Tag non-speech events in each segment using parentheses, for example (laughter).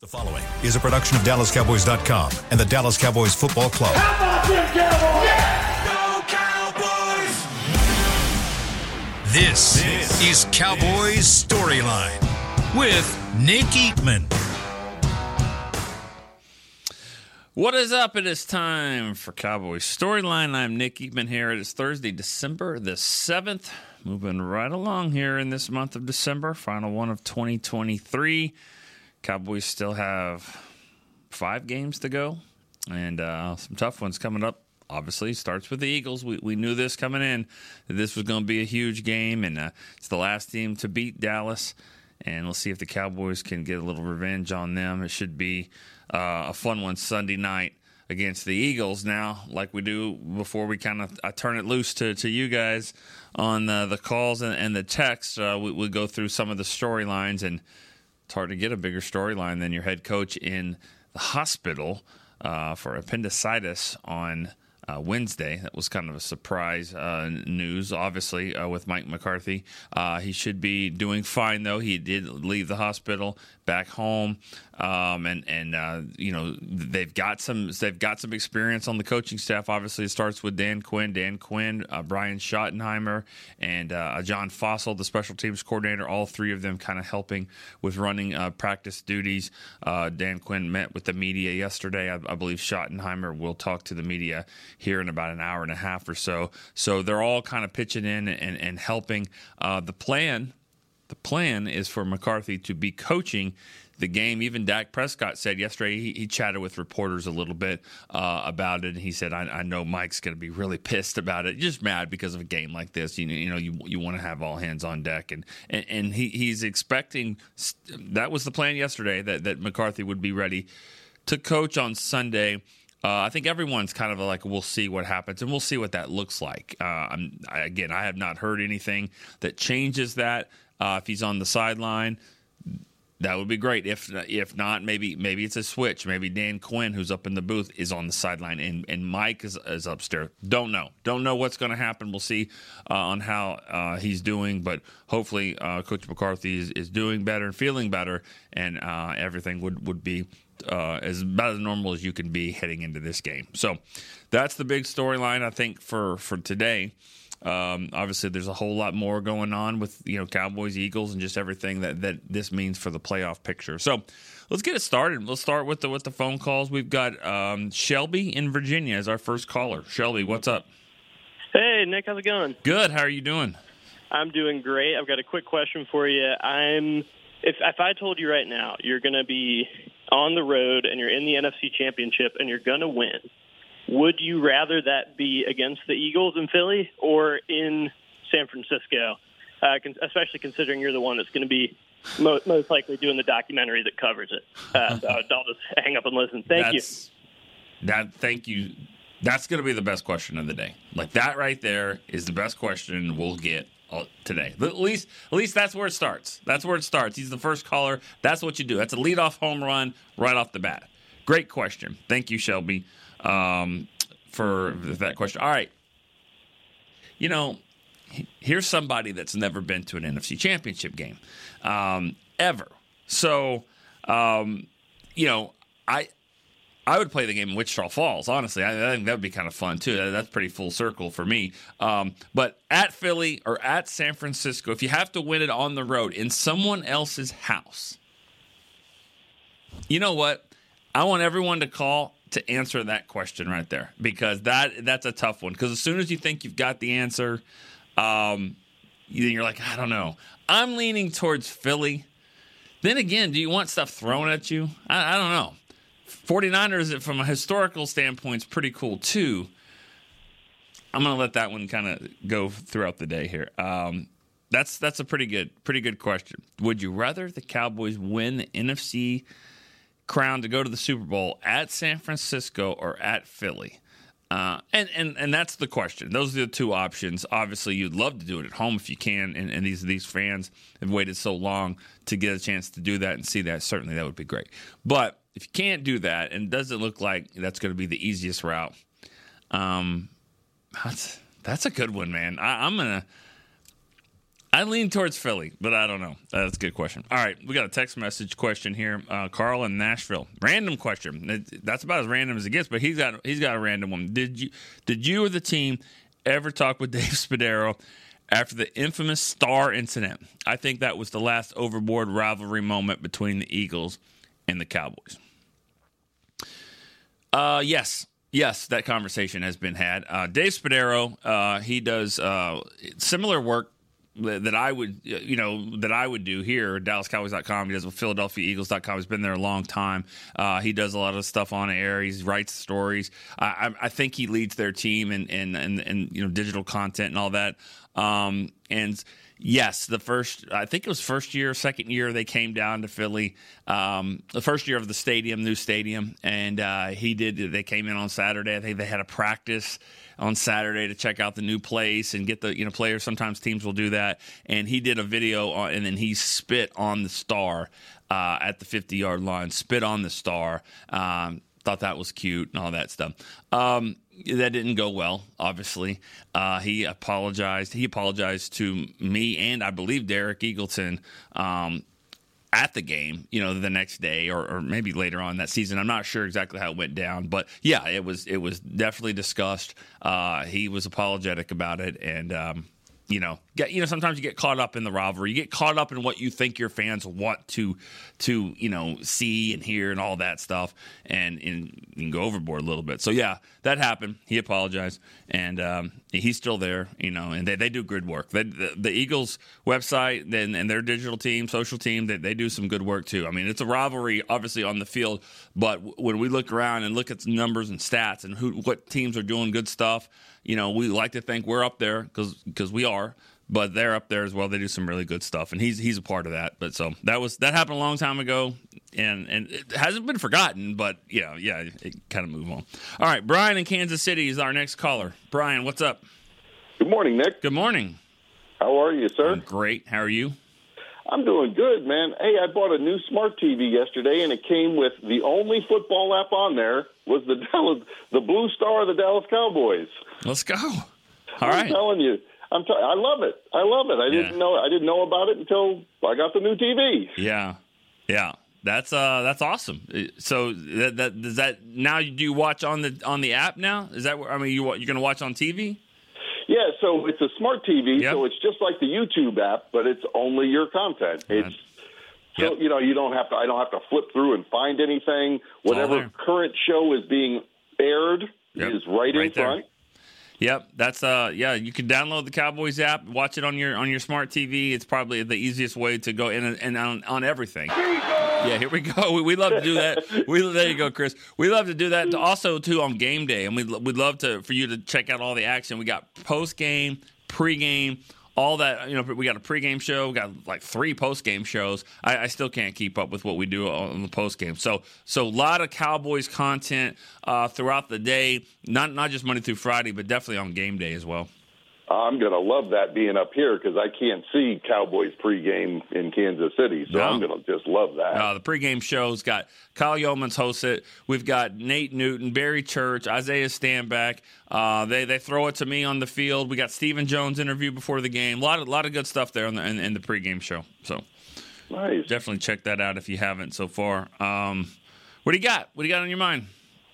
The following is a production of DallasCowboys.com and the Dallas Cowboys Football Club. How about them Cowboys? This, is Cowboys Storyline with Nick Eatman. What is up? It is time for Cowboys Storyline. I'm Nick Eatman here. It is Thursday, December the 7th. Moving right along here in this month of December, final one of 2023. Cowboys still have five games to go and uh, some tough ones coming up. Obviously, starts with the Eagles. We, we knew this coming in that this was going to be a huge game, and uh, it's the last team to beat Dallas. And we'll see if the Cowboys can get a little revenge on them. It should be uh, a fun one Sunday night against the Eagles. Now, like we do before we kind of I turn it loose to, to you guys on uh, the calls and, and the texts, uh, we, we go through some of the storylines and it's hard to get a bigger storyline than your head coach in the hospital uh, for appendicitis on uh, Wednesday. That was kind of a surprise uh, news, obviously, uh, with Mike McCarthy. Uh, he should be doing fine, though. He did leave the hospital back home, um, and and uh, you know they've got some they've got some experience on the coaching staff. Obviously, it starts with Dan Quinn, Dan Quinn, uh, Brian Schottenheimer, and John Fassel, the special teams coordinator. All three of them kind of helping with running practice duties. Dan Quinn met with the media yesterday. I, I believe Schottenheimer will talk to the media here in about an hour and a half or so. So they're all kind of pitching in and, and helping. Uh, the plan, the plan is for McCarthy to be coaching the game. Even Dak Prescott said yesterday he, he chatted with reporters a little bit uh, about it, and he said, I, "I know Mike's going to be really pissed about it, just mad because of a game like this. You know, you know, you, you want to have all hands on deck, and and, and he, he's expecting that was the plan yesterday that that McCarthy would be ready to coach on Sunday." Uh, I think everyone's kind of like, we'll see what happens, and we'll see what that looks like. Uh, I, again, I have not heard anything that changes that. Uh, if he's on the sideline, that would be great. If if not, maybe maybe it's a switch. Maybe Dan Quinn, who's up in the booth, is on the sideline, and, and Mike is, is upstairs. Don't know. Don't know what's going to happen. We'll see uh, on how uh, he's doing, but hopefully, uh, Coach McCarthy is, is doing better and feeling better, and uh, everything would would be uh, as about as normal as you can be heading into this game. So that's the big storyline I think for for today. Um, obviously, there's a whole lot more going on with you know Cowboys, Eagles, and just everything that that this means for the playoff picture. So let's get it started. Let's start with the with the phone calls. We've got um, Shelby in Virginia as our first caller. Shelby, what's up? Hey Nick, how's it going? Good. How are you doing? I'm doing great. I've got a quick question for you. I'm if if I told you right now you're going to be on the road and you're in the NFC Championship and you're going to win, would you rather that be against the Eagles in Philly or in San Francisco? Uh, especially considering you're the one that's going to be mo- most likely doing the documentary that covers it. Uh, so (laughs) I'll just hang up and listen. Thank That's, you. That thank you. That's going to be the best question of the day. Like that right there is the best question we'll get today. At least, at least that's where it starts. That's where it starts. He's the first caller. That's what you do. That's a leadoff home run right off the bat. Great question. Thank you, Shelby, um, for that question. All right. You know, here's somebody that's never been to an NFC Championship game um, ever. So, um, you know, I I would play the game in Wichita Falls. Honestly, I, I think that would be kind of fun too. That's pretty full circle for me. Um, but at Philly or at San Francisco, if you have to win it on the road in someone else's house, you know what? I want everyone to call to answer that question right there because that that's a tough one. Because as soon as you think you've got the answer, um, then you're like, I don't know. I'm leaning towards Philly. Then again, do you want stuff thrown at you? I, I don't know. 49ers, from a historical standpoint, is pretty cool too. I'm gonna let that one kind of go throughout the day here. Um, that's that's a pretty good pretty good question. Would you rather the Cowboys win the NFC crown to go to the Super Bowl at San Francisco or at Philly? Uh, and, and and that's the question. Those are the two options. Obviously, you'd love to do it at home if you can, and, and these these fans have waited so long to get a chance to do that and see that. Certainly, that would be great. But if you can't do that, and it doesn't look like that's going to be the easiest route, um, that's that's a good one, man. I, I'm gonna I lean towards Philly, but I don't know. That's a good question. All right, we got a text message question here. Uh, Carl in Nashville, random question. That's about as random as it gets, but he's got he's got a random one. Did you did you or the team ever talk with (laughs) Dave Spadaro after the infamous Star incident? I think that was the last overboard rivalry moment between the Eagles and the Cowboys. Uh, yes, Yes, that conversation has been had. Uh, Dave Spadaro, uh, he does uh, similar work that I would, you know, that I would do here DallasCowboys.com. He does with PhiladelphiaEagles.com. He's been there a long time. Uh, he does a lot of stuff on air. He writes stories. I, I think he leads their team and and and you know digital content and all that. Um, and yes, the first I think it was first year, second year they came down to Philly. Um, the first year of the stadium, new stadium, and uh, he did. They came in on Saturday. I think they had a practice on Saturday to check out the new place and get the you know players. Sometimes teams will do that, and he did a video on, and then he spit on the star uh, at the 50 yard line, spit on the star. Um, thought that was cute and all that stuff. Um, that didn't go well. Obviously, uh, he apologized. He apologized to me and I believe Derek Eagleton um, at the game, you know, the next day or, or, maybe later on that season. I'm not sure exactly how it went down, but yeah, it was it was definitely discussed. Uh, he was apologetic about it, and um, you know, get you know sometimes you get caught up in the rivalry. You get caught up in what you think your fans want to to you know see and hear and all that stuff, and, and go overboard a little bit. So yeah, that happened. He apologized, and um, he's still there. You know, and they, they do good work. They, the, the, Eagles website and, and their digital team, social team, they, they do some good work too. I mean, it's a rivalry, obviously on the field, but when we look around and look at numbers and stats and who what teams are doing good stuff you know, we like to think we're up there because because we are, but they're up there as well. They do some really good stuff, and he's he's a part of that. But so that was that happened a long time ago, and and it hasn't been forgotten. But yeah, yeah, it kind of move on. All right, Brian in Kansas City is our next caller. Brian, what's up? Good morning, Nick. Good morning. How are you, sir? I'm great. How are you? I'm doing good, man. Hey, I bought a new smart TV yesterday, and it came with the only football app on there was the Dallas, the Blue Star of the Dallas Cowboys. Let's go. All I'm right. telling you, I'm. T- I love it. I love it. I yeah. didn't know. I didn't know about it until I got the new TV. Yeah, yeah. That's uh, that's awesome. So that, that does that now? Do you watch on the on the app now? Is that I mean you you're going to watch on TV? Yeah, so it's a smart TV, yep. so it's just like the YouTube app, but it's only your content. It's so you know you don't have to. I don't have to flip through and find anything. Whatever current show is being aired yep. is right, right in there. front. Yep, that's uh yeah, you can download the Cowboys app, watch it on your on your smart TV. It's probably the easiest way to go in and on, on everything. Yeah, here we go. (laughs) We, we love to do that. We there you go, Chris. We love to do that. To also too on game day, and we we'd love to for you to check out all the action. We got post game, pre game all that you know we got a pregame show we got like three postgame shows. I, I, still can't keep up with what we do on the postgame. So so a lot of cowboys content uh, throughout the day. Not not just monday through friday but definitely on game day as well I'm going to love that being up here because I can't see Cowboys pregame in Kansas City. So no. I'm going to just love that. Uh, the pregame show's got Kyle Youmans hosts it. We've got Nate Newton, Barry Church, Isaiah Stanback. Uh, they they throw it to me on the field. We got Stephen Jones interview before the game. A lot of lot of good stuff there in the, in, in the pregame show. So nice. Definitely check that out if you haven't so far. Um, what do you got? What do you got on your mind?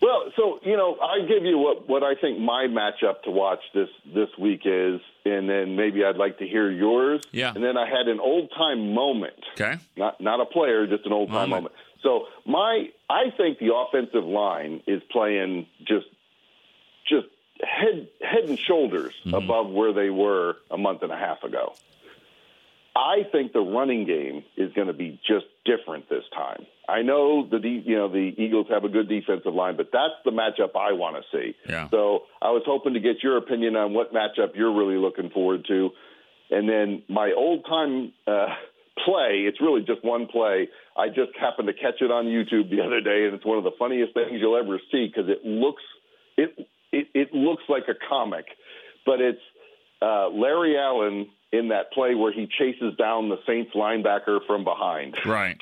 Well, so you know, I give you what what I think my matchup to watch this this week is, and then maybe I'd like to hear yours. Yeah. And then I had an old time moment. Okay. Not not a player, just an old time moment. moment. So my I think the offensive line is playing just just head head and shoulders mm-hmm. above where they were a month and a half ago. I think the running game is going to be just different this time. I know the you know the Eagles have a good defensive line, but that's the matchup I want to see. Yeah. So I was hoping to get your opinion on what matchup you're really looking forward to, and then my old time uh, (laughs) play. It's really just one play. I just happened to catch it on YouTube the other day, and it's one of the funniest things you'll ever see because it looks it, it it looks like a comic, but it's uh, Larry Allen in that play where he chases down the Saints linebacker from behind. Right.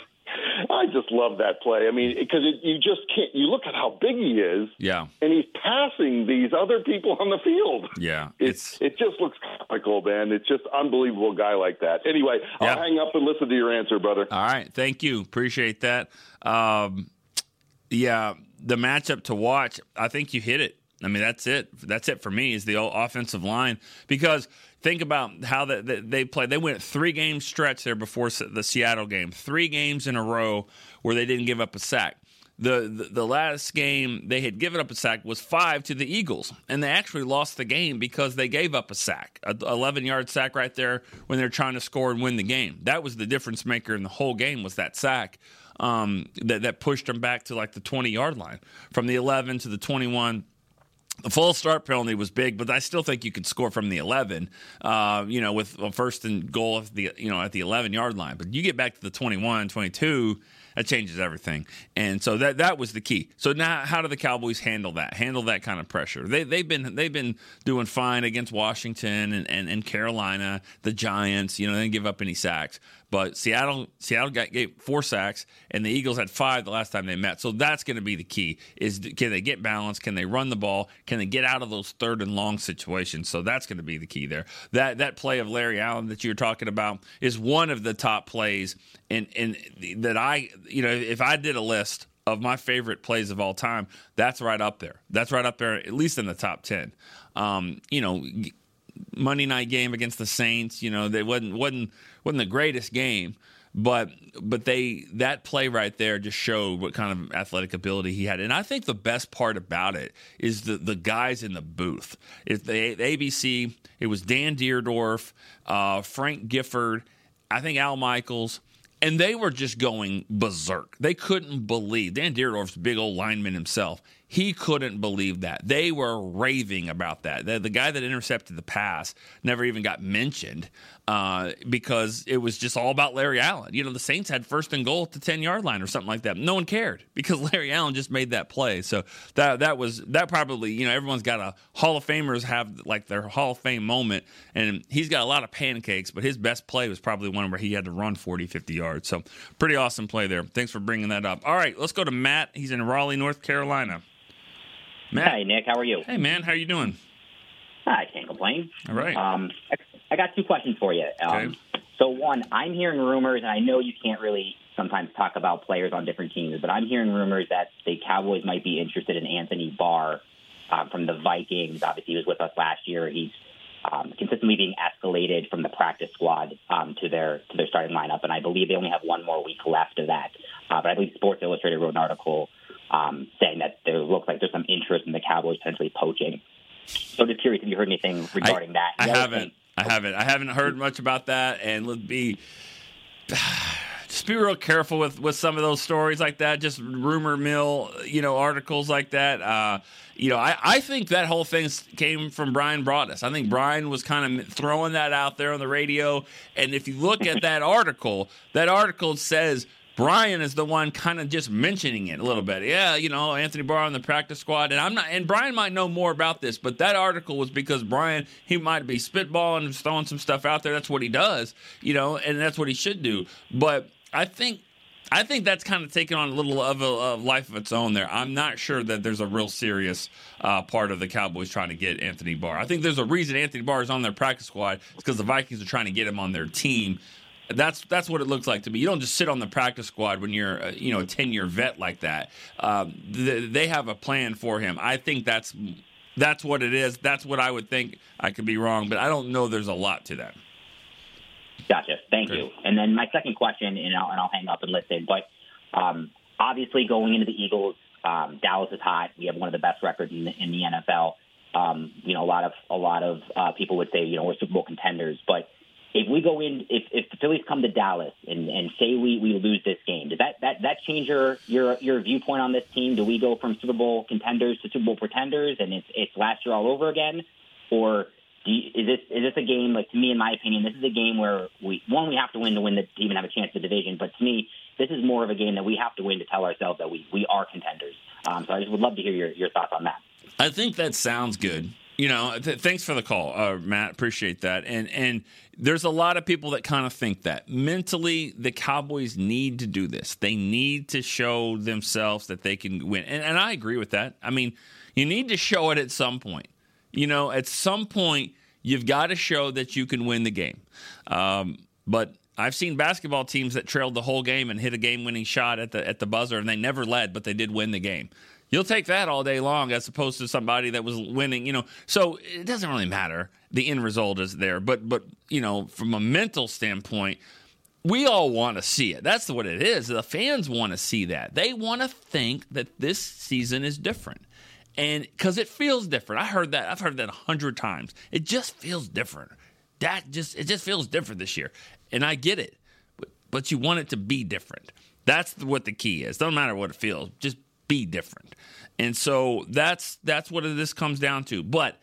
I just love that play. I mean, because you just can't. You look at how big he is. Yeah. And he's passing these other people on the field. Yeah. It's it just looks comical, man. It's just unbelievable guy like that. Anyway, I'll hang up and listen to your answer, brother. All right. Thank you. Appreciate that. Um, yeah, the matchup to watch. I think you hit it. I mean, that's it. That's it for me. Is the offensive line because think about how the, the, they played. They went three game stretch there before the Seattle game, three games in a row where they didn't give up a sack. The, the, the last game they had given up a sack was five to the Eagles, and they actually lost the game because they gave up a sack, a 11 yard sack right there when they're trying to score and win the game. That was the difference maker in the whole game was that sack um, that that pushed them back to like the 20 yard line from the 11 to the 21 the full start penalty was big, but I still think you could score from the 11. Uh, you know, with a first and goal at the you know at the 11 yard line. But you get back to the 21, 22, that changes everything. And so that that was the key. So now, how do the Cowboys handle that? Handle that kind of pressure? They they've been they've been doing fine against Washington and, and, and Carolina, the Giants. You know, they didn't give up any sacks. But Seattle, Seattle got gave four sacks, and the Eagles had five the last time they met. So that's going to be the key: is can they get balance? Can they run the ball? Can they get out of those third and long situations? So that's going to be the key there. That that play of Larry Allen that you're talking about is one of the top plays, and and that I you know if I did a list of my favorite plays of all time, that's right up there. That's right up there, at least in the top ten. Um, you know, Monday night game against the Saints. You know, they wasn't wasn't wasn't the greatest game, but but they that play right there just showed what kind of athletic ability he had. And I think the best part about it is the the guys in the booth. It's the, ABC. It was Dan Dierdorf, uh, Frank Gifford, I think Al Michaels and they were just going berserk. They couldn't believe Dan Dierdorf's big old lineman himself. He couldn't believe that. They were raving about that. The, the guy that intercepted the pass never even got mentioned uh, because it was just all about Larry Allen. You know, the Saints had first and goal at the 10 yard line or something like that. No one cared (laughs) because Larry Allen just made that play. So that that was that probably, you know, everyone's got a Hall of Famers have like their Hall of Fame moment. And he's got a lot of pancakes, but his best play was probably one where he had to run 40, 50 yards. So pretty awesome play there. Thanks for bringing that up. All right, let's go to Matt. He's in Raleigh, North Carolina. Matt. Hi, Nick. How are you? Hey, man. How are you doing? I can't complain. All right. Um, I got two questions for you. Um, okay. So, one, I'm hearing rumors, and I know you can't really sometimes talk about players on different teams, but I'm hearing rumors that the Cowboys might be interested in Anthony Barr um, from the Vikings. Obviously, he was with us last year. He's um, consistently being escalated from the practice squad um, to their to their starting lineup, and I believe they only have one more week left of that. Uh, but I believe Sports Illustrated wrote an article um, saying that there looks like there's some interest in the Cowboys potentially poaching. So just curious if you heard anything regarding I, that. I haven't. Thing, I haven't. I haven't heard much about that, and let's be (sighs) just be real careful with with some of those stories like that. Just rumor mill, you know, articles like that. Uh, you know, I, I think that whole thing came from Bryan Broaddus. I think Brian was kind of throwing that out there on the radio. And if you look at that article, that article says Brian is the one kind of just mentioning it a little bit. Yeah, you know, Anthony Barr on the practice squad, and I'm not. And Brian might know more about this, but that article was because Brian he might be spitballing and throwing some stuff out there. That's what he does, you know, and that's what he should do. But I think. I think that's kind of taken on a little of a, a life of its own there. I'm not sure that there's a real serious uh, part of the Cowboys trying to get Anthony Barr. I think there's a reason Anthony Barr is on their practice squad. It's because the Vikings are trying to get him on their team that's that's what it looks like to me. You don't just sit on the practice squad when you're uh, you know a ten year vet like that. Um, th- they have a plan for him. I think that's that's what it is. That's what I would think. I could be wrong, but I don't know. There's a lot to that. Gotcha. Thank Good. you. And then my second question, and I'll, and I'll hang up and listen. But um, obviously, going into the Eagles, um, Dallas is hot. We have one of the best records in the, in the NFL. Um, you know, a lot of a lot of uh, people would say, you know, we're Super Bowl contenders, but if we go in, if, if the Phillies come to Dallas and, and say we, we lose this game, does that, that, that change your, your, your viewpoint on this team? Do we go from Super Bowl contenders to Super Bowl pretenders and it's, it's last year all over again? Or you, is this, is this a game, like to me, in my opinion, this is a game where we, one, we have to win to win the, to even have a chance at the division. But to me, this is more of a game that we have to win to tell ourselves that we, we are contenders. Um, so I just would love to hear your, your thoughts on that. I think that sounds good. You know, th- thanks for the call, uh, Matt. Appreciate that. And and there's a lot of people that kind of think that mentally the Cowboys need to do this. They need to show themselves that they can win, and, and I agree with that. I mean, you need to show it at some point. You know, at some point you've got to show that you can win the game. Um, but I've seen basketball teams that trailed the whole game and hit a game-winning shot at the at the buzzer, and they never led, but they did win the game. You'll take that all day long as opposed to somebody that was winning, you know. So it doesn't really matter. The end result is there. But but you know, from a mental standpoint, we all want to see it. That's what it is. The fans want to see that. They want to think that this season is different. And because it feels different. I heard that. I've heard that a hundred times. It just feels different. That just it just feels different this year. And I get it. But, but you want it to be different. That's what the key is. Doesn't matter what it feels. Just be different. And so that's that's what this comes down to. But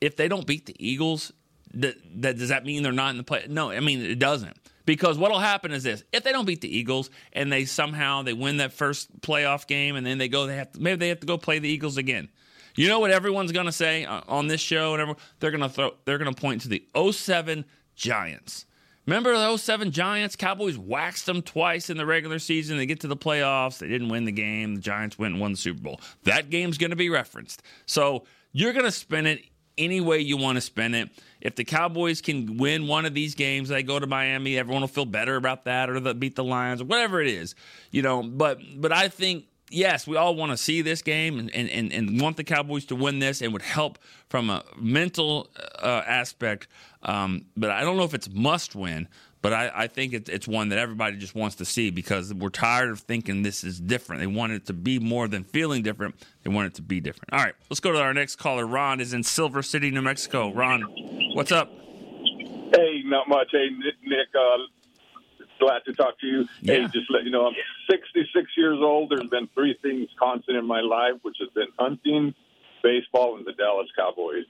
if they don't beat the Eagles, that, that does that mean they're not in the play? No, I mean it doesn't. Because what'll happen is this: if they don't beat the Eagles and they somehow they win that first playoff game and then they go, they have to, maybe they have to go play the Eagles again. You know what everyone's going to say uh, on this show? And they're going to throw, they're going to point to the 07 Giants. Remember the 07 Giants? Cowboys waxed them twice in the regular season. They get to the playoffs. They didn't win the game. The Giants went and won the Super Bowl. That game's going to be referenced. So you're going to spin it any way you want to spin it. If the Cowboys can win one of these games, they go to Miami, everyone will feel better about that, or they beat the Lions, or whatever it is. You know, but but I think yes, we all want to see this game and, and, and, want the Cowboys to win this and would help from a mental uh, aspect. Um, but I don't know if it's must win, but I, I think it, it's one that everybody just wants to see because we're tired of thinking this is different. They want it to be more than feeling different, they want it to be different. All right, let's go to our next caller. Ron is in Silver City, New Mexico. Ron, what's up? Hey, not much. Hey, Nick, uh, glad to talk to you. Yeah. Hey, just let you know, I'm 66 years old. There's been three things constant in my life, which has been hunting, baseball, and the Dallas Cowboys.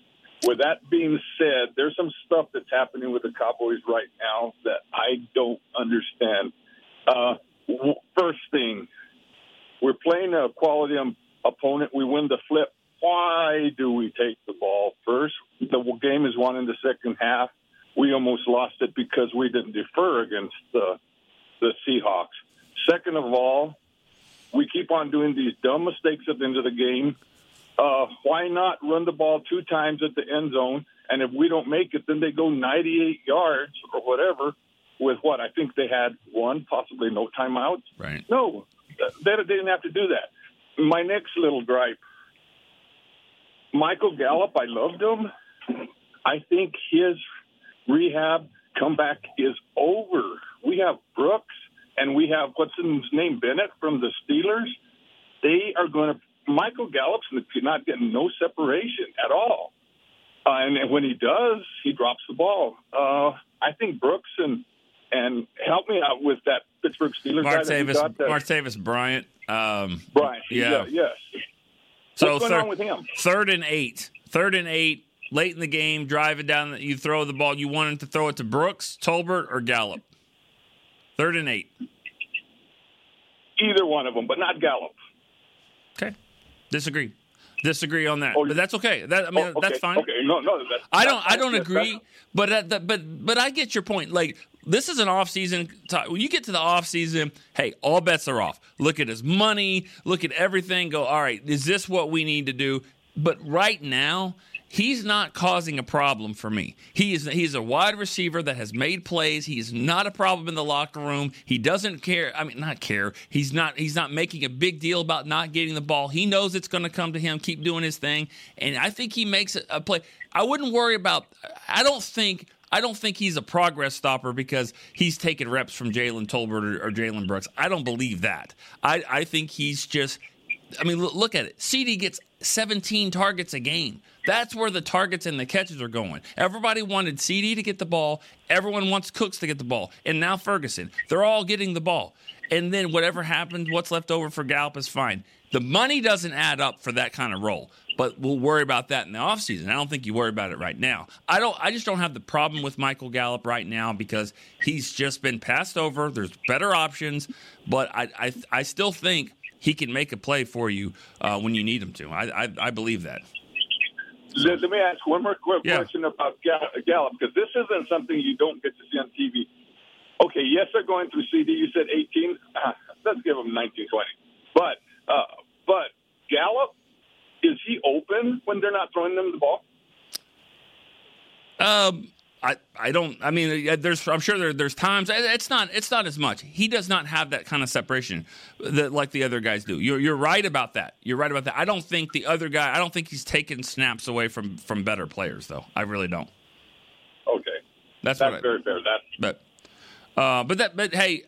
With that being said, there's some stuff that's happening with the Cowboys right now that I don't understand. Uh, first thing, we're playing a quality opponent. We win the flip. Why do we take the ball first? The game is won in the second half we almost lost it because we didn't defer against the the Seahawks. Second of all, we keep on doing these dumb mistakes at the end of the game. Uh, why not run the ball two times at the end zone? And if we don't make it, then they go 98 yards or whatever. With what I think they had one, possibly no timeouts. Right. No, they, they didn't have to do that. My next little gripe: Michael Gallup. I loved him. I think his rehab comeback is over. We have Brooks and we have what's his name Bennett from the Steelers. They are going to. Michael Gallup's not getting no separation at all, uh, and when he does, he drops the ball. Uh, I think Brooks and and help me out with that Pittsburgh Steelers Mark guy. That Martavis Bryant. Um, Bryant. Yeah. yeah. Yes. So What's going third, on with him? Third and eight. Third and eight late in the game, driving down, you throw the ball. You wanted to throw it to Brooks, Tolbert, or Gallup? Third and eight. Either one of them, but not Gallup. Disagree. Disagree on that, Oh, but that's okay. That I mean, Oh, okay, that's fine. Okay, no, no, that's, I don't. I don't agree, but that, but but I get your point. Like this is an off season. When you get to the off season, hey, all bets are off. Look at his money. Look at everything. Go. All right, is this what we need to do? But right now, he's not causing a problem for me. He is he's a wide receiver that has made plays. He's not a problem in the locker room. He doesn't care. I mean, not care. He's not he's not making a big deal about not getting the ball. He knows it's going to come to him. Keep doing his thing, and I think he makes a play. I wouldn't worry about. I don't think. I don't think he's a progress stopper because he's taking reps from Jalen Tolbert or, or Jalen Brooks. I don't believe that. I, I think he's just I mean, look at it. CD gets 17 targets a game. That's where the targets and the catches are going. Everybody wanted CD to get the ball. Everyone wants Cooks to get the ball. And now Ferguson. They're all getting the ball. And then whatever happens, what's left over for Gallup is fine. The money doesn't add up for that kind of role. But we'll worry about that in the offseason. I don't think you worry about it right now. I don't I just don't have the problem with Michael Gallup right now because he's just been passed over. There's better options, but I I, I still think he can make a play for you uh, when you need him to. I, I, I believe that. Let, let me ask one more quick Yeah. question about Gallup because this isn't something you don't get to see on TV. Okay, yes, they're going through CD. You said 18. Uh, (laughs) let's give them 19, 20. But uh, but Gallup, is he open when they're not throwing them the ball? Um, I, I don't. I mean, there's. I'm sure there, there's times. uh, It's not. It's not as much. He does not have that kind of separation that like the other guys do. You're you're right about that. You're right about that. I don't think the other guy. I don't think he's taking snaps away from from better players though. I really don't. Okay, That's, that's what I, very fair. That's But uh, but that but hey,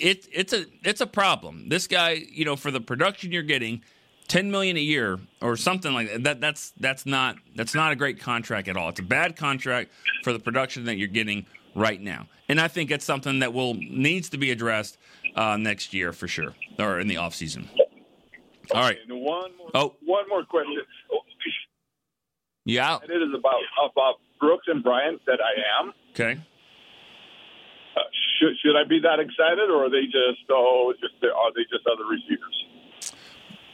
it it's a it's a problem. This guy, you know, for the production you're getting, ten million a year or something like that. that that's that's not that's not a great contract at all. It's a bad contract for the production that you're getting right now. And I think it's something that will needs to be addressed uh, next year for sure, or in the off season. All right. And one more, Oh. one more question. Yeah. And it is about about Brooks and Bryant that I am. Okay. Uh, should should I be that excited, or are they just oh, just are they just other receivers?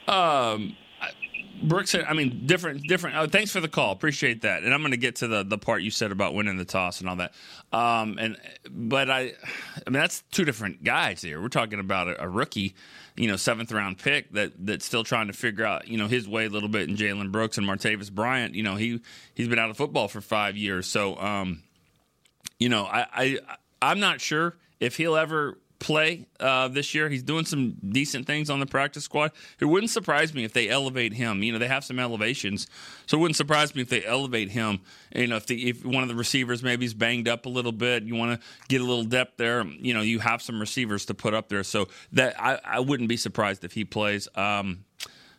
Um, Brooks, I mean, different, different. Oh, thanks for the call. Appreciate that. And I'm going to get to the the part you said about winning the toss and all that. Um, and but I, I mean, that's two different guys here. We're talking about a, a rookie, you know, seventh round pick that that's still trying to figure out, you know, his way a little bit. And Jalen Brooks and Martavis Bryant, you know, he he's been out of football for five years. So, um, you know, I, I I'm not sure if he'll ever play uh, this year. He's doing some decent things on the practice squad. It wouldn't surprise me if they elevate him. You know, they have some elevations, so it wouldn't surprise me if they elevate him. You know, if the if one of the receivers maybe is banged up a little bit, you want to get a little depth there. You know, you have some receivers to put up there, so that I, I wouldn't be surprised if he plays. Um,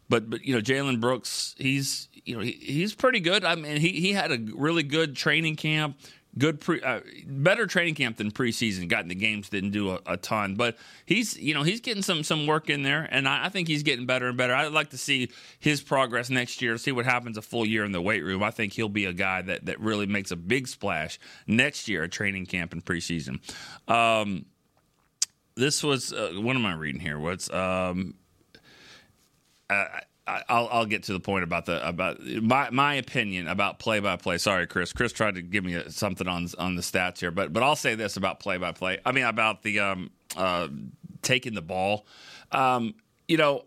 but but you know Jalen Brooks, he's you know he, he's pretty good. I mean he he had a really good training camp, good pre uh, better training camp than preseason. Got in the games, didn't do a, a ton, but he's you know he's getting some some work in there, and I, I think he's getting better and better. I'd like to see his progress next year, see what happens a full year in the weight room. I think he'll be a guy that that really makes a big splash next year at training camp and preseason. Um, this was uh, what am I reading here? What's um, I, I'll, I'll get to the point about the about my my opinion about play by play. Sorry, Chris. Chris tried to give me something on on the stats here, but but I'll say this about play by play. I mean about the um uh taking the ball. Um, you know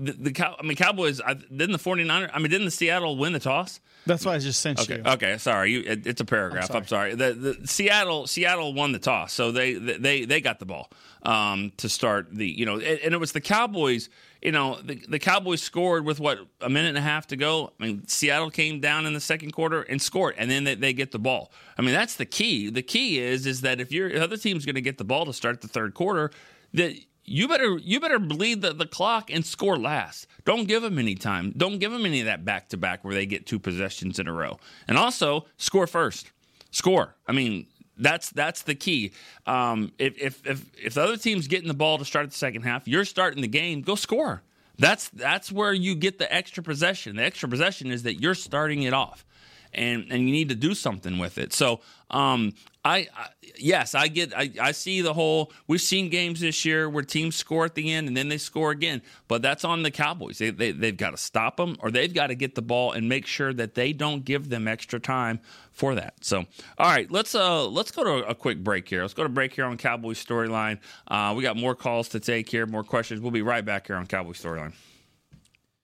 the, the Cow- I mean Cowboys. I, didn't the 49er, I mean didn't the Seattle win the toss? That's why I just sent Okay. you. Okay. Sorry. You, it, it's a paragraph. I'm sorry. The, the Seattle Seattle won the toss, so they they they got the ball um, to start the you know, and, and it was the Cowboys. You know, the, the Cowboys scored with what a minute and a half to go. I mean, Seattle came down in the second quarter and scored, and then they, they get the ball. I mean, that's the key. The key is is that if your other team's going to get the ball to start the third quarter, that you better you better bleed the, the clock and score last. Don't give them any time. Don't give them any of that back to back where they get two possessions in a row. And also score first. Score. I mean, that's that's the key. Um, if, if if if the other team's getting the ball to start the second half, you're starting the game. Go score. That's that's where you get the extra possession. The extra possession is that you're starting it off and and you need to do something with it. So, um, I, I yes, I get, I, I see the whole. We've seen games this year where teams score at the end and then they score again, but that's on the Cowboys. They, they they've got to stop them or they've got to get the ball and make sure that they don't give them extra time for that. So, all right, let's uh let's go to a quick break here. Let's go to break here on Cowboys storyline. Uh, we got more calls to take here, more questions. We'll be right back here on Cowboys storyline.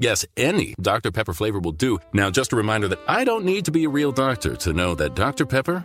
Yes, any Dr. Pepper flavor will do. Now, just a reminder that I don't need to be a real doctor to know that Dr. Pepper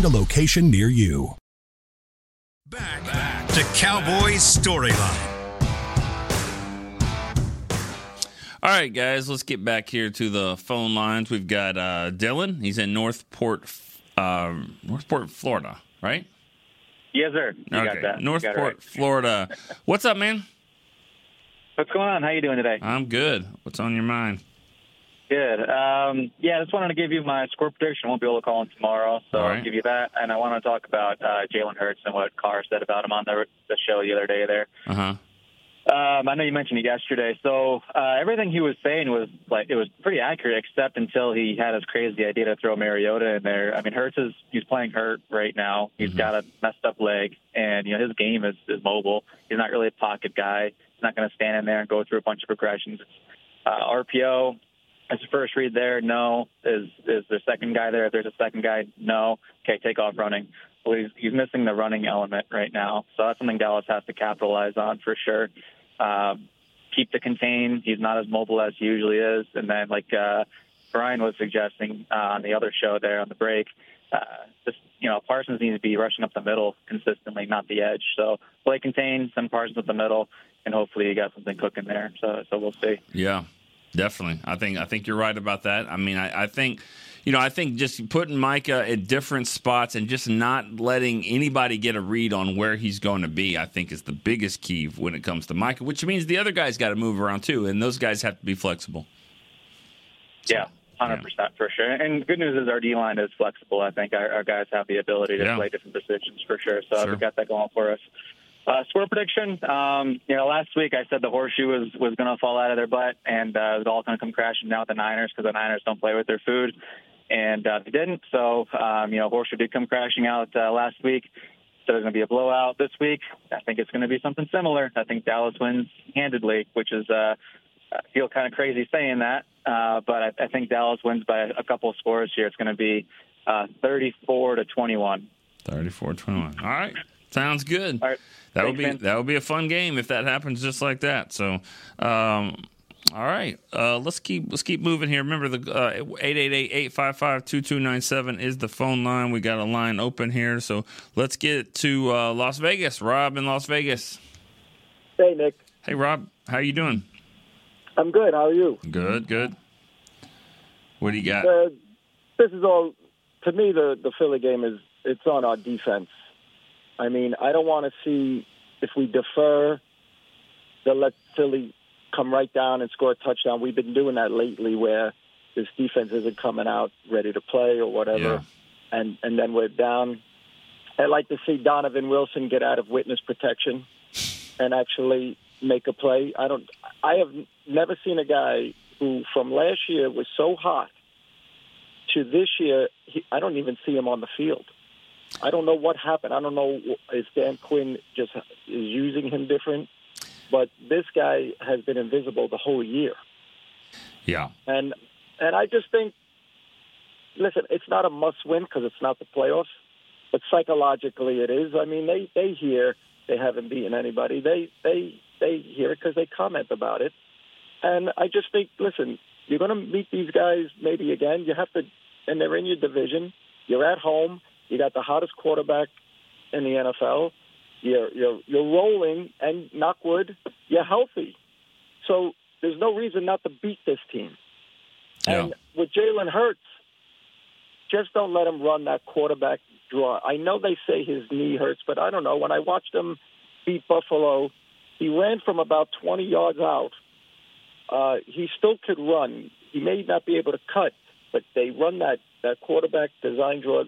a location near you. Back, back to Cowboys Storyline. All right, guys, let's get back here to the phone lines. We've got uh, Dylan. He's in North Port, uh, North Port, Florida, right? Yes, sir. You okay. got that. North Port, got right. Florida. What's up, man? What's going on? How you doing today? I'm good. What's on your mind? Good. Um, yeah, I just wanted to give you my score prediction. I won't be able to call in tomorrow, so right. I'll give you that. And I want to talk about uh, Jalen Hurts and what Carr said about him on the, the show the other day there. Uh huh. Um, I know you mentioned it yesterday. So uh, everything he was saying was like it was pretty accurate, except until he had his crazy idea to throw Mariota in there. I mean, Hurts is he's playing hurt right now. He's got a messed up leg, and you know his game is, is mobile. He's not really a pocket guy. He's not going to stand in there and go through a bunch of progressions. Uh, RPO, as the first read there, no. Is is the second guy there? If there's a second guy, no. Okay, take off running. Well, he's, he's missing the running element right now, so that's something Dallas has to capitalize on for sure. Um, keep the contain. He's not as mobile as he usually is, and then like uh, Brian was suggesting uh, on the other show there on the break, uh, just you know Parsons needs to be rushing up the middle consistently, not the edge. So play contain, send Parsons up the middle, and hopefully you got something cooking there. So so we'll see. Yeah, definitely. I think I think you're right about that. I mean, I, I think. You know, I think just putting Micah at different spots and just not letting anybody get a read on where he's going to be, I think is the biggest key when it comes to Micah, which means the other guys got to move around too, and those guys have to be flexible. Yeah, hundred percent for sure. And good news is our D line is flexible. I think our, our guys have the ability to Yeah. play different positions for sure. So Sure. we got that going for us. Uh, score prediction. Um, you know, last week I said the horseshoe was was going to fall out of their butt, and uh, it was all going to come crashing down with the Niners because the Niners don't play with their food, and uh, they didn't. So um, you know, horseshoe did come crashing out uh, last week. So there's going to be a blowout this week. I think it's going to be something similar. I think Dallas wins handedly, which is uh, I feel kind of crazy saying that, uh, but I, I think Dallas wins by a couple of scores here. It's going to be uh, 34 to 21. 34 21. All right. Sounds good. All right. That would Thanks, be that would be a fun game if that happens just like that. So, um, all right, uh, let's keep let's keep moving here. Remember the uh, 888-855-2297 is the phone line. We got a line open here, so let's get to uh, Las Vegas. Rob in Las Vegas. Hey, Nick. Hey, Rob, how you doing? I'm good. How are you? Good, good. What do you got? Uh, this is all to me. The the Philly game is it's on our defense. I mean, I don't want to see if we defer, to let Philly come right down and score a touchdown. We've been doing that lately, where this defense isn't coming out ready to play or whatever, and and then we're down. I'd like to see Donovan Wilson get out of witness protection and actually make a play. I don't. I have never seen a guy who from last year was so hot to this year. He, I don't even see him on the field. I don't know what happened. I don't know if Dan Quinn just is using him different, but this guy has been invisible the whole year. Yeah. And and I just think, listen, it's not a must-win because it's not the playoffs, but psychologically it is. I mean, they they hear they haven't beaten anybody. They they they hear it because they comment about it, and I just think, listen, you're going to meet these guys maybe again. You have to, and they're in your division. You're at home. You got the hottest quarterback in the NFL. You're you're you're rolling, and knockwood, you're healthy. So there's no reason not to beat this team. And with Jalen Hurts, just don't let him run that quarterback draw. I know they say his knee hurts, but I don't know. When I watched him beat Buffalo, he ran from about 20 yards out. Uh, he still could run. He may not be able to cut, but they run that that quarterback design draw.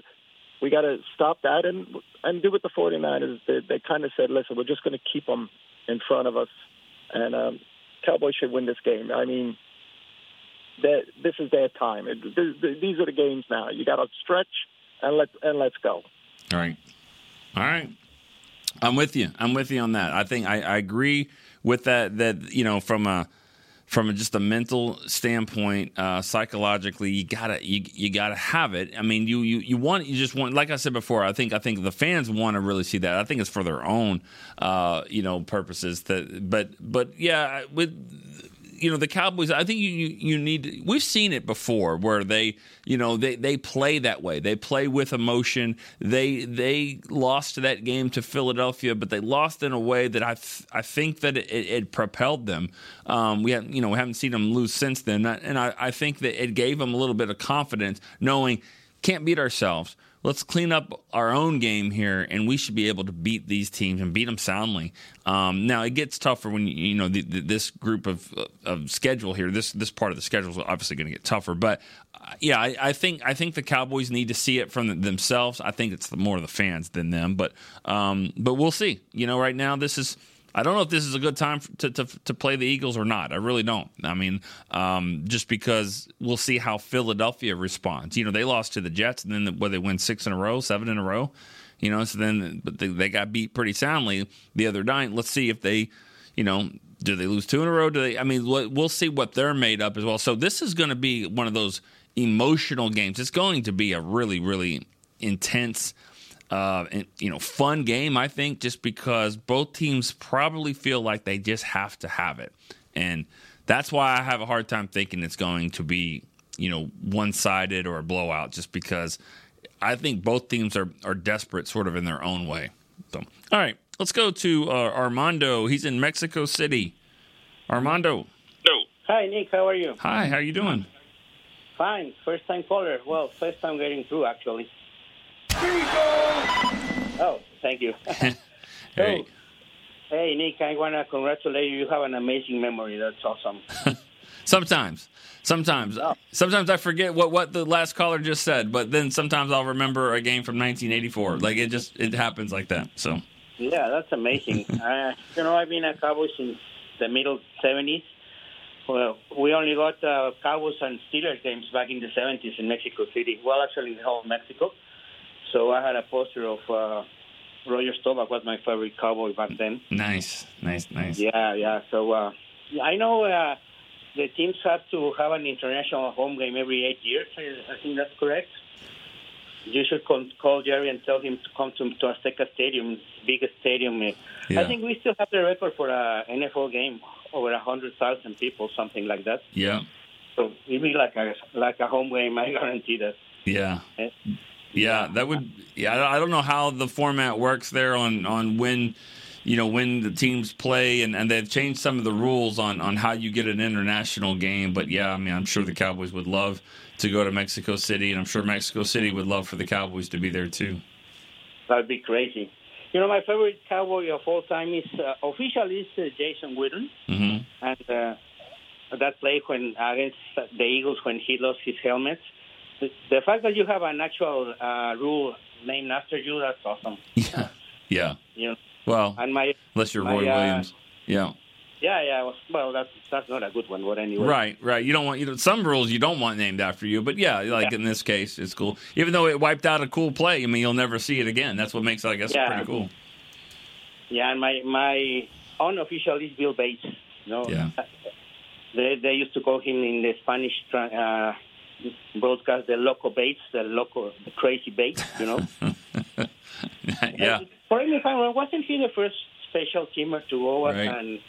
We got to stop that and and do what the 49ers did. They kind of said, "Listen, we're just going to keep them in front of us, and um, Cowboys should win this game." I mean, that this is their time. It, th- th- these are the games now. You got to stretch and let and let's go. All right, all right. I'm with you. I'm with you on that. I think I, I agree with that. That you know, from a from just a mental standpoint, uh, psychologically, you gotta you, you gotta have it. I mean, you, you you want you just want like I said before. I think I think the fans want to really see that. I think it's for their own uh, you know purposes. That but but yeah, with you know the Cowboys. I think you, you need. We've seen it before where they you know they they play that way. They play with emotion. They they lost that game to Philadelphia, but they lost in a way that I th- I think that it, it propelled them. Um, we have you know we haven't seen them lose since then, and I, I think that it gave them a little bit of confidence knowing can't beat ourselves let's clean up our own game here, and we should be able to beat these teams and beat them soundly. Um, now it gets tougher when you, know the, the, this group of of schedule here. This this part of the schedule is obviously going to get tougher, but uh, yeah, I, I, think I think the Cowboys need to see it from themselves. I think it's more the fans than them, but um, but we'll see. You know, right now this is I don't know if this is a good time to, to, to play the Eagles or not. I really don't. I mean, um, just because we'll see how Philadelphia responds. You know, they lost to the Jets, and then where they win six in a row, seven in a row. You know, so then but they, they got beat pretty soundly the other night. Let's see if they, you know, do they lose two in a row? Do they? I mean, we'll see what they're made up as well. So this is going to be one of those emotional games. It's going to be a really, really intense uh, and, you know, fun game, I think, just because both teams probably feel like they just have to have it. And that's why I have a hard time thinking it's going to be, you know, one sided or a blowout, just because I think both teams are, are desperate sort of in their own way. So, all right, let's go to uh, Armando. He's in Mexico City. Armando. No. Hi, Nick. How are you? Hi, how are you doing? Fine. First time caller. Well, first time getting through, actually. Oh, thank you. (laughs) hey. Hey, Nick, I want to congratulate you. You have an amazing memory. That's awesome. (laughs) sometimes. Sometimes. Oh. Sometimes I forget what, what the last caller just said, but then sometimes I'll remember a game from 1984. Like it just it happens like that. So. Yeah, that's amazing. (laughs) uh, you know, I've been a Cowboy since the middle 70s. Well, we only got uh, Cowboys and Steelers games back in the 70s in Mexico City. Well, actually, in the whole Mexico. So I had a poster of uh, Roger Staubach was my favorite cowboy back then. Nice, nice, nice. Yeah, yeah. So uh, I know uh, the teams have to have an international home game every eight years. I think that's correct. You should call Jerry and tell him to come to, to Azteca Stadium, biggest stadium. Yeah. I think we still have the record for a NFL game over a hundred thousand people, something like that. Yeah. So it'd be like a like a home game. I guarantee that. Yeah. Eh? Yeah, that would. Yeah, I don't know how the format works there on on when, you know, when the teams play, and, and they've changed some of the rules on on how you get an international game. But yeah, I mean, I'm sure the Cowboys would love to go to Mexico City, and I'm sure Mexico City would love for the Cowboys to be there too. That'd be crazy. You know, my favorite Cowboy of all time is uh, officially is uh, Jason Witten, mm-hmm. and uh, that play when against the Eagles when he lost his helmet the fact that you have an actual uh, rule named after you, that's awesome. (laughs) Yeah. Yeah. Well, and my, unless you're my, Roy uh, Williams. Yeah. Yeah, yeah. Well, that's that's not a good one, but anyway. Right, right. You don't want you know some rules you don't want named after you, but yeah, like Yeah. in this case, it's cool. Even though it wiped out a cool play, I mean, you'll never see it again. That's what makes it, I guess, Yeah. pretty cool. Yeah, and my my unofficial is Bill Bates. You know, Yeah. they they used to call him in the Spanish uh, broadcast the loco Bates, the loco, the crazy Bates. You know. (laughs) yeah. Correct me if I'm. Wasn't he the first special teamer to go Right. and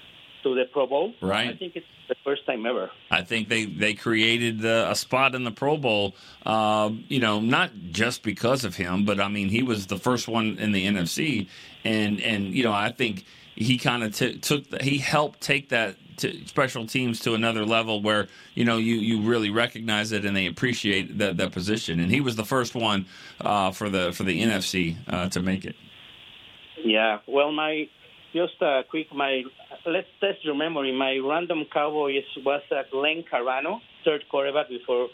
to the Pro Bowl? Right. I think it's the first time ever. I think they they created uh, a spot in the Pro Bowl. Uh, you know, not just because of him, but I mean, he was the first one in the NFC, and and you know, I think he kind of t- took the, he helped take that special teams to another level where you know you, you really recognize it and they appreciate that, that position and he was the first one uh, for the for the NFC uh, to make it. Yeah, well, my just uh, quick my let's test your memory. My random Cowboys was uh, Glenn Carano, third quarterback before.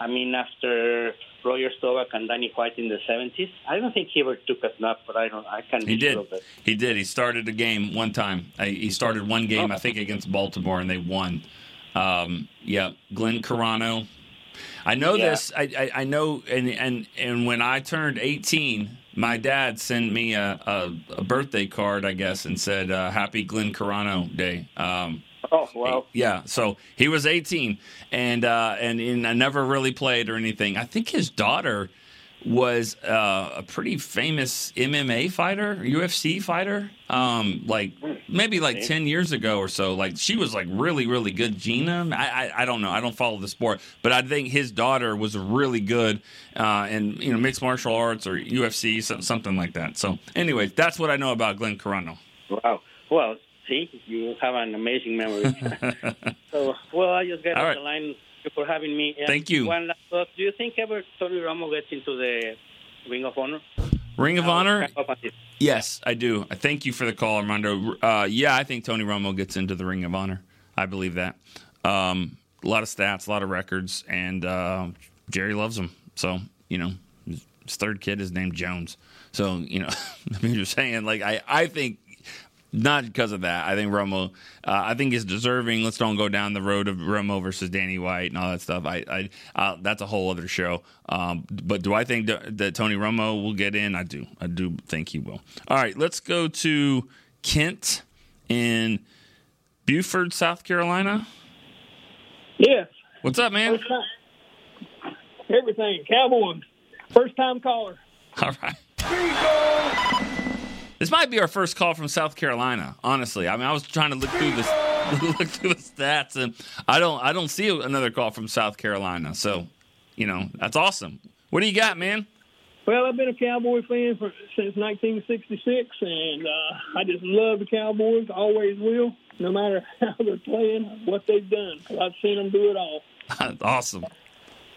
I mean, after Roger Staubach and Danny White in the seventies. I don't think he ever took a snap, but I don't. I can't. He did. He did. He started a game one time. He started one game, I think, against Baltimore, and they won. Um, yeah, Glenn Carano. I know Yeah. this. I, I, I know, and and and when I turned eighteen, my dad sent me a, a, a birthday card, I guess, and said uh, "Happy Glenn Carano Day." Um, (laughs) Oh wow! yeah, so he was 18, and uh, and, and I never really played or anything. I think his daughter was uh, a pretty famous MMA fighter, UFC fighter. Um, like maybe like 10 years ago or so. Like she was like really really good. Gina, I, I I don't know. I don't follow the sport, but I think his daughter was really good uh, in you know mixed martial arts or UFC, something like that. So anyway, that's what I know about Glenn Carano. Wow. Well, see, you have an amazing memory. (laughs) so, well, I just got All off right. the line for having me. And Thank you. One last thought. Do you think ever Tony Romo gets into the Ring of Honor? Ring of Honor. wrap up on this. Yes, I do. Thank you for the call, Armando. Uh, yeah, I think Tony Romo gets into the Ring of Honor. I believe that. Um, a lot of stats, a lot of records, and uh, Jerry loves him. So you know, his his third kid is named Jones. So you know, I mean, you're saying like I, I think not because of that. I think Romo, uh, I think is deserving. Let's don't go down the road of Romo versus Danny White and all that stuff. I, I uh, that's a whole other show. Um, but do I think that, that Tony Romo will get in? I do. I do think he will. All right, let's go to Kent in Beaufort, South Carolina. Yes. What's up, man? Everything. Cowboys. First time caller. All right. This might be our first call from South Carolina. Honestly, I mean, I was trying to look through this, (laughs) look through the stats, and I don't, I don't see another call from South Carolina. So, you know, that's awesome. What do you got, man? Well, I've been a Cowboy fan for, since 1966, and uh, I just love the Cowboys. Always will, no matter (laughs) how they're playing, what they've done. I've seen them do it all. (laughs) Awesome.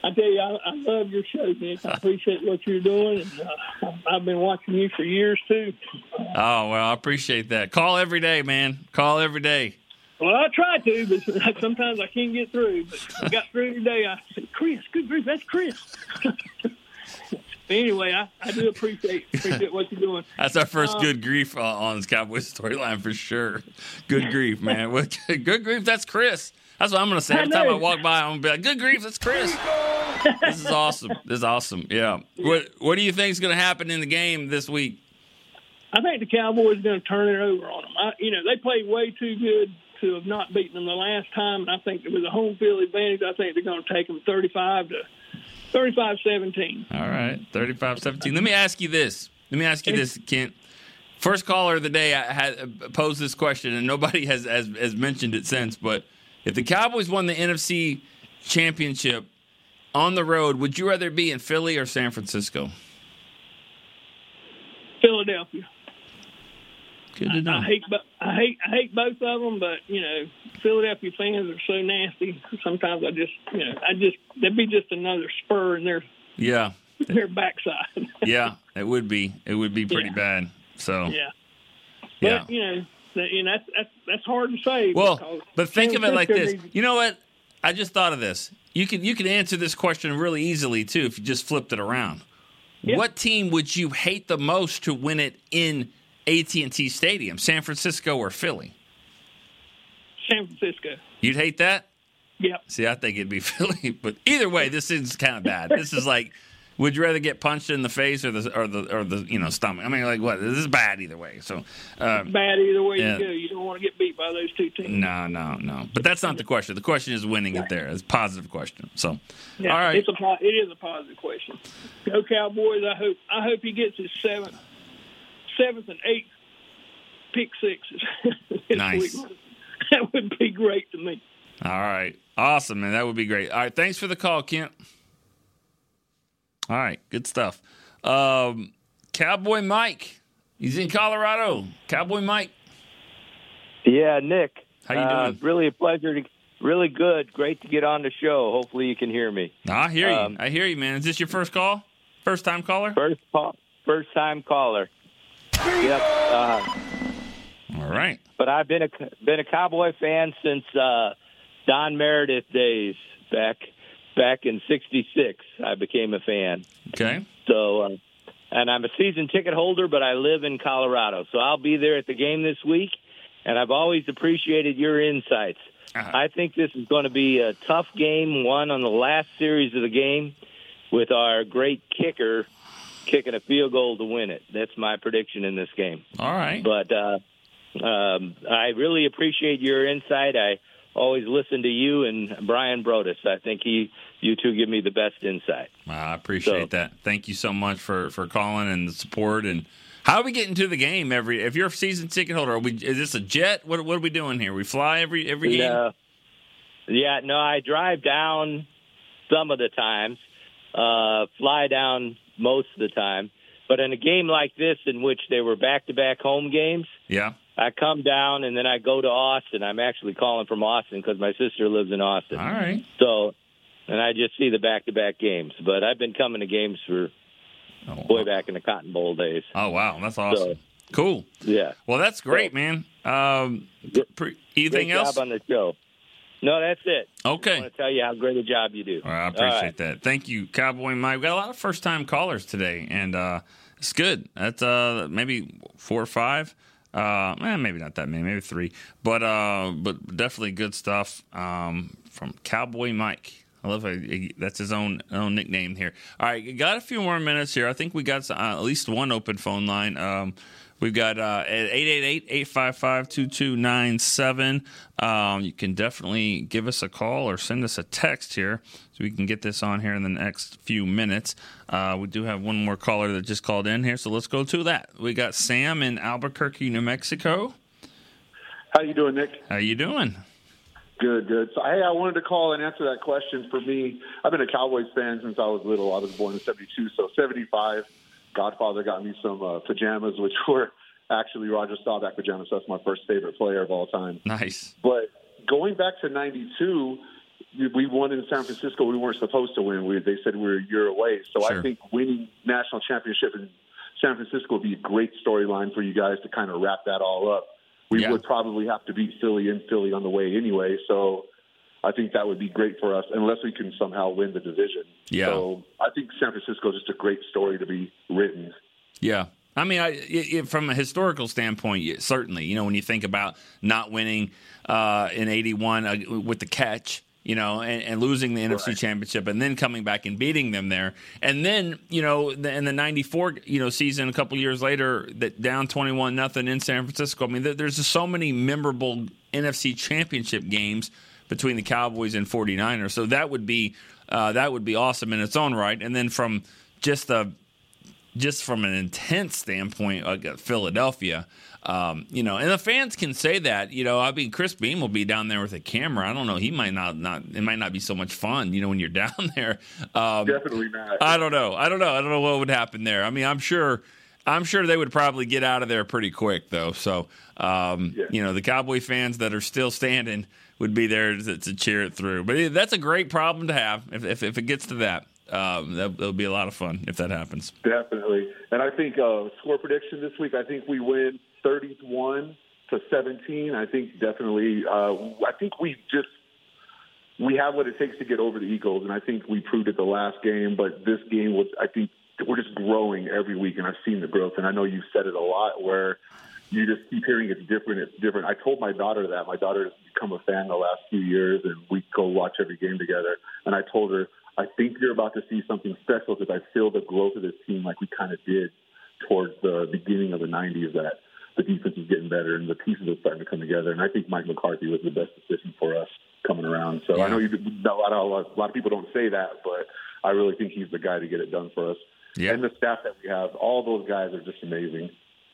I tell you, I, I love your show, Nick. I appreciate what you're doing, and uh, I've been watching you for years too. Oh well, I appreciate that. Call every day, man. Call every day. Well, I try to, but (laughs) sometimes I can't get through. But I got through today. I said, "Chris, good grief, that's Chris." (laughs) anyway, I, I do appreciate appreciate what you're doing. That's our first Um, good grief uh, on this Cowboys storyline for sure. Good grief, man. (laughs) Good grief, that's Chris. That's what I'm gonna say I every time I walk by. I'm gonna be like, "Good grief, that's Chris." this is awesome. This is awesome. Yeah. What What do you think is gonna happen in the game this week? I think the Cowboys are going to turn it over on them. I, you know, they played way too good to have not beaten them the last time, and I think with a home field advantage, I think they're going to take them 35 to 35-17. All right, 35-17. Let me ask you this. Let me ask you this, Kent. First caller of the day I had posed this question, and nobody has, has has mentioned it since. But if the Cowboys won the NFC Championship on the road, would you rather be in Philly or San Francisco? Philadelphia. Good to know. I hate, I hate, I hate both of them, but you know, Philadelphia fans are so nasty. Sometimes I just, you know, I just that'd be just another spur in their Yeah, their backside. yeah, it would be. It would be pretty bad. So yeah, but yeah. you know, know, that's that's that's hard to say. Well, but think San of it like this. needs- You know what? I just thought of this. You could you could answer this question really easily too if you just flipped it around. What team would you hate the most to win it in AT&T Stadium, San Francisco or Philly? San Francisco. You'd hate that? Yep. See, I think it'd be (laughs) Philly, but either way, this is kind of bad. This is like, would you rather get punched in the face or the or the or the you know stomach? I mean, like what? This is bad either way. So, uh, bad either way yeah. you go. You don't want to get beat by those two teams. no, no, no. But that's not the question. The question is winning it there. It's a positive question. So, Yeah, all right. it's a it is a positive question. Go Cowboys! I hope I hope he gets his seventh, seventh and eighth pick sixes. (laughs) Nice. week. (laughs) That would be great to me. All right. Awesome, man. That would be great. All right. Thanks for the call, Kent. All right. Good stuff. Um, Cowboy Mike. He's in Colorado. Cowboy Mike. Yeah, Nick. How you uh, doing? Really a pleasure to. Really good. Great to get on the show. Hopefully you can hear me. I hear you. Um, I hear you, man. Is this your first call? First time caller? First call, first time caller. Yep. Uh, All right. but I've been a been a Cowboy fan since uh, Don Meredith days back back in '66. I became a fan. Okay. So, uh, and I'm a season ticket holder, but I live in Colorado, so I'll be there at the game this week. And I've always appreciated your insights. I think this is going to be a tough game, one on the last series of the game, with our great kicker kicking a field goal to win it. That's my prediction in this game. All right. But uh, um, I really appreciate your insight. I always listen to you and Bryan Broaddus. I think he, you two, give me the best insight. I appreciate that. Thank you so much for for calling and the support. And how are we getting to the game every? If you're a season ticket holder, are we, is this a jet? What what are we doing here? We fly every every game. No. Yeah, no, I drive down some of the times, uh, fly down most of the time. But in a game like this, in which they were back to back home games, Yeah. I come down and then I go to Austin. I'm actually calling from Austin because my sister lives in Austin. All right. So, and I just see the back to back games. But I've been coming to games for way back in the Cotton Bowl days. Oh wow, that's awesome. cool. Yeah. Well, that's great, man. Um, pre- anything Great else? on the show. No, that's it. Okay. I want to tell you how great a job you do. All right, I appreciate that. Thank you, Cowboy Mike. We got a lot of first time callers today, and uh, it's good. That's uh, maybe four or five. Uh, eh, maybe not that many, maybe three, but uh, but definitely good stuff um, from Cowboy Mike. I love how he, that's his own own nickname here. All right, got a few more minutes here. I think we got uh, at least one open phone line. Um, We've got uh, at 888-855-2297. Um, you can definitely give us a call or send us a text here so we can get this on here in the next few minutes. Uh, we do have one more caller that just called in here, so let's go to that. We got Sam in Albuquerque, New Mexico. How you doing, Nick? How you doing? Good, good. So, hey, I wanted to call and answer that question. For me, I've been a Cowboys fan since I was little. I was born in '72, so '75. Godfather got me some uh, pajamas, which (laughs) were actually Roger Staubach pajamas. That's my first favorite player of all time. Nice. But going back to '92, we won in San Francisco. We weren't supposed to win. We, they said we were a year away. So Sure. I think winning national championship in San Francisco would be a great storyline for you guys to kind of wrap that all up. We Yeah. would probably have to beat Philly in Philly on the way anyway. So I think that would be great for us, unless we can somehow win the division. Yeah. So I think San Francisco is just a great story to be written. Yeah. I mean, I, it, it- from a historical standpoint, certainly, you know, when you think about not winning uh, in 81 uh, with the catch, you know, and, and losing the NFC championship and then coming back and beating them there. And then, you know, the, in the 94, you know, season, a couple years later, that down 21 nothing in San Francisco. I mean, there, there's just so many memorable NFC championship games between the Cowboys and 49ers. So that would be, uh, that would be awesome in its own right. And then from just the, just from an intense standpoint, like Philadelphia, um, you know, and the fans can say that, you know, I mean, Chris Beam will be down there with a camera. I don't know. He might not, not, it might not be so much fun, you know, when you're (laughs) down there. Um, Definitely not. I don't know. I don't know. I don't know what would happen there. I mean, I'm sure, I'm sure they would probably get out of there pretty quick though. So, um, you know, the Cowboy fans that are still standing would be there to, to cheer it through. But that's a great problem to have if, if, if it gets to that. Um, that, that'll be a lot of fun if that happens. Definitely. And I think uh, score prediction this week, I think we win 31 to 17. I think definitely, uh, I think we just, we have what it takes to get over the Eagles. And I think we proved it the last game, but this game was, I think we're just growing every week. And I've seen the growth. And I know you've said it a lot where you just keep hearing it's different. It's different. I told my daughter that. My daughter has become a fan the last few years, and we go watch every game together. And I told her, I think you're about to see something special because I feel the growth of this team like we kind of did towards the beginning of the 90s that the defense is getting better and the pieces are starting to come together. And I think Mike McCarthy was the best decision for us coming around. So I know you, a lot of a lot of people don't say that, but I really think he's the guy to get it done for us. Yeah. And the staff that we have, all those guys are just amazing.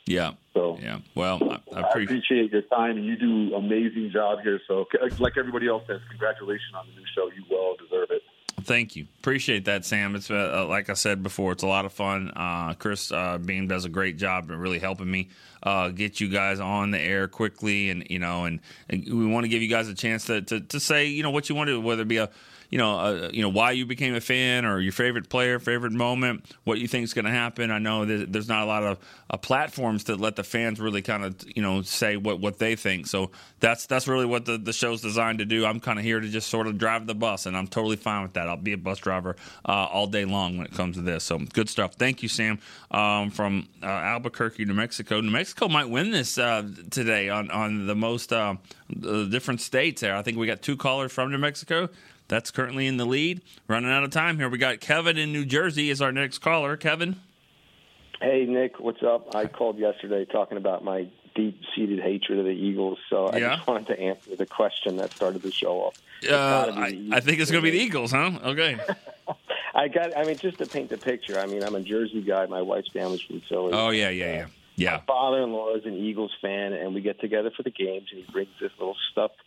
Yeah. So yeah. Well, I, I I appreciate. your time, and you do amazing job here. So, like everybody else says, congratulations on the new show. You well deserve it. Thank you. Appreciate that, Sam. It's uh, like I said before, it's a lot of fun. Uh, Chris uh, Beam does a great job at really helping me uh, get you guys on the air quickly, and you know, and, and we want to give you guys a chance to, to, to say you know what you want to, whether it be a you know, uh, you know why you became a fan or your favorite player, favorite moment, what you think is going to happen. I know there's not a lot of uh, platforms that let the fans really kind of you know say what, what they think. So that's that's really what the, the show's designed to do. I'm kind of here to just sort of drive the bus, and I'm totally fine with that. I'll be a bus driver uh, all day long when it comes to this. So good stuff. Thank you, Sam, um, from uh, Albuquerque, New Mexico. New Mexico might win this uh, today on on the most uh, different states. There, I think we got two callers from New Mexico. That's currently in the lead. Running out of time here. We got Kevin in New Jersey as our next caller. Kevin. Hey, Nick, what's up? I called yesterday talking about my deep seated hatred of the Eagles. So I Yeah. just wanted to answer the question that started the show off. Uh, I, I think it's going to be the Eagles. Huh? Okay. (laughs) I got. I mean, just to paint the picture. I mean, I'm a Jersey guy. My wife's family's from Philly. Oh yeah, yeah, yeah, yeah. My father-in-law is an Eagles fan, and we get together for the games, and he brings this little stuffed football, and he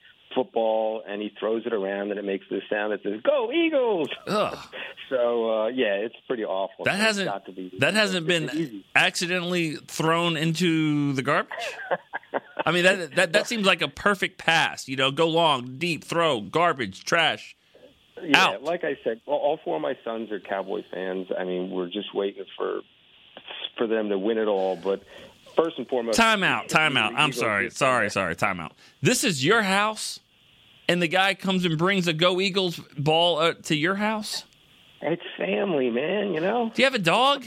throws it around, and it makes this sound that says "Go Eagles!" Ugh. (laughs) So uh, yeah, it's pretty awful. That hasn't got to be that hasn't been accidentally thrown into the garbage. (laughs) I mean that that that seems like a perfect pass. You know, go long, deep, throw, garbage, trash. Yeah, like I said, all, all four of my sons are Cowboy fans. I mean, we're just waiting for for them to win it all. But first and foremost, Time out, time out. I'm sorry, sorry, sorry. Time out. This is your house, and the guy comes and brings a Go Eagles ball uh, to your house. It's family, man. You know. Do you have a dog?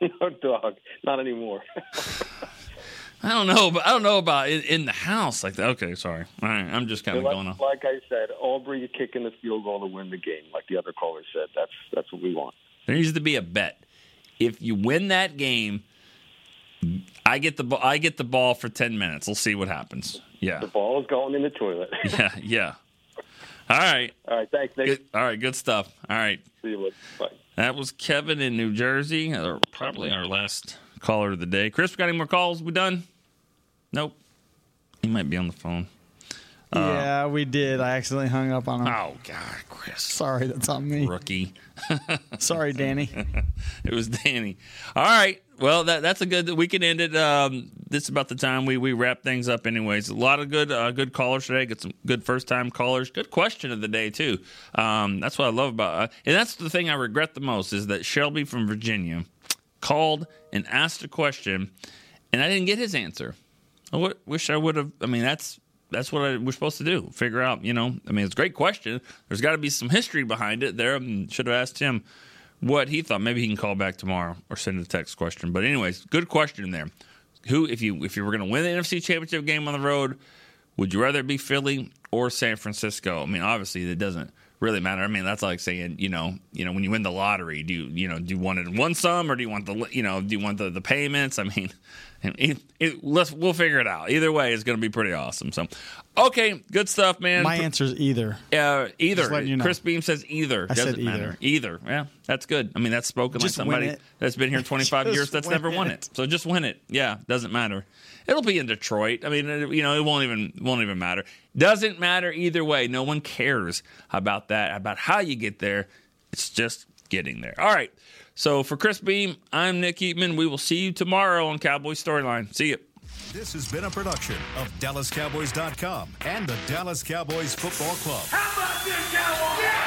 (laughs) no dog, not anymore. (laughs) I don't know, but I don't know about in, in the house like that. Okay, sorry. All right, I'm just kind of like, going on. like I said, Aubrey kicking the field goal to win the game, like the other caller said. That's that's what we want. There needs to be a bet. If you win that game, I get the I get the ball for ten minutes. We'll see what happens. Yeah, The ball is going in the toilet. (laughs) yeah, yeah. All right. All right. Thanks, Nick. Good, all right. Good stuff. All right. See you later. Bye. That was Kevin in New Jersey. Or probably our last caller of the day. Chris, we got any more calls? We done? Nope. He might be on the phone. Uh, yeah, we did. I accidentally hung up on him. Oh God, Chris. Sorry, that's on me. Rookie. Sorry, Danny. (laughs) it was Danny. All right. Well, that that's a good. We can end it. Um, this is about the time we we wrap things up. Anyways, a lot of good uh, good callers today. Get some good first time callers. Good question of the day too. Um, that's what I love about. Uh, and that's the thing I regret the most is that Shelby from Virginia called and asked a question, and I didn't get his answer. I w- wish I would have. I mean, that's that's what I, we're supposed to do. Figure out, you know. I mean, it's a great question. There's got to be some history behind it. There, um, should have asked him what he thought. Maybe he can call back tomorrow or send a text question. But anyways, good question there. Who, if you if you were going to win the NFC Championship game on the road, would you rather be Philly or San Francisco? I mean, obviously, it doesn't really matter. I mean, that's like saying, you know, you know, when you win the lottery, do you, you know, do you want it in one sum or do you want the, you know, do you want the, the payments? I mean, (laughs) it, it, let's we'll figure it out. Either way, it's going to be pretty awesome. So, okay, good stuff, man. My answer is either. Uh, either. You know. Chris Beam says either. I said Doesn't matter. Either. Yeah, that's good. I mean, that's spoken Just like somebody that's been here 25 (laughs) years that's never won it. it. So just win it. Yeah, doesn't matter. It'll be in Detroit. I mean, it- you know, it won't even won't even matter. Doesn't matter either way. No one cares about that. About how you get there. It's just getting there. All right. So for Chris Beam, I'm Nick Eatman. We will see you tomorrow on Cowboy Storyline. See you. This has been a production of DallasCowboys.com and the Dallas Cowboys Football Club. How about this, Cowboys?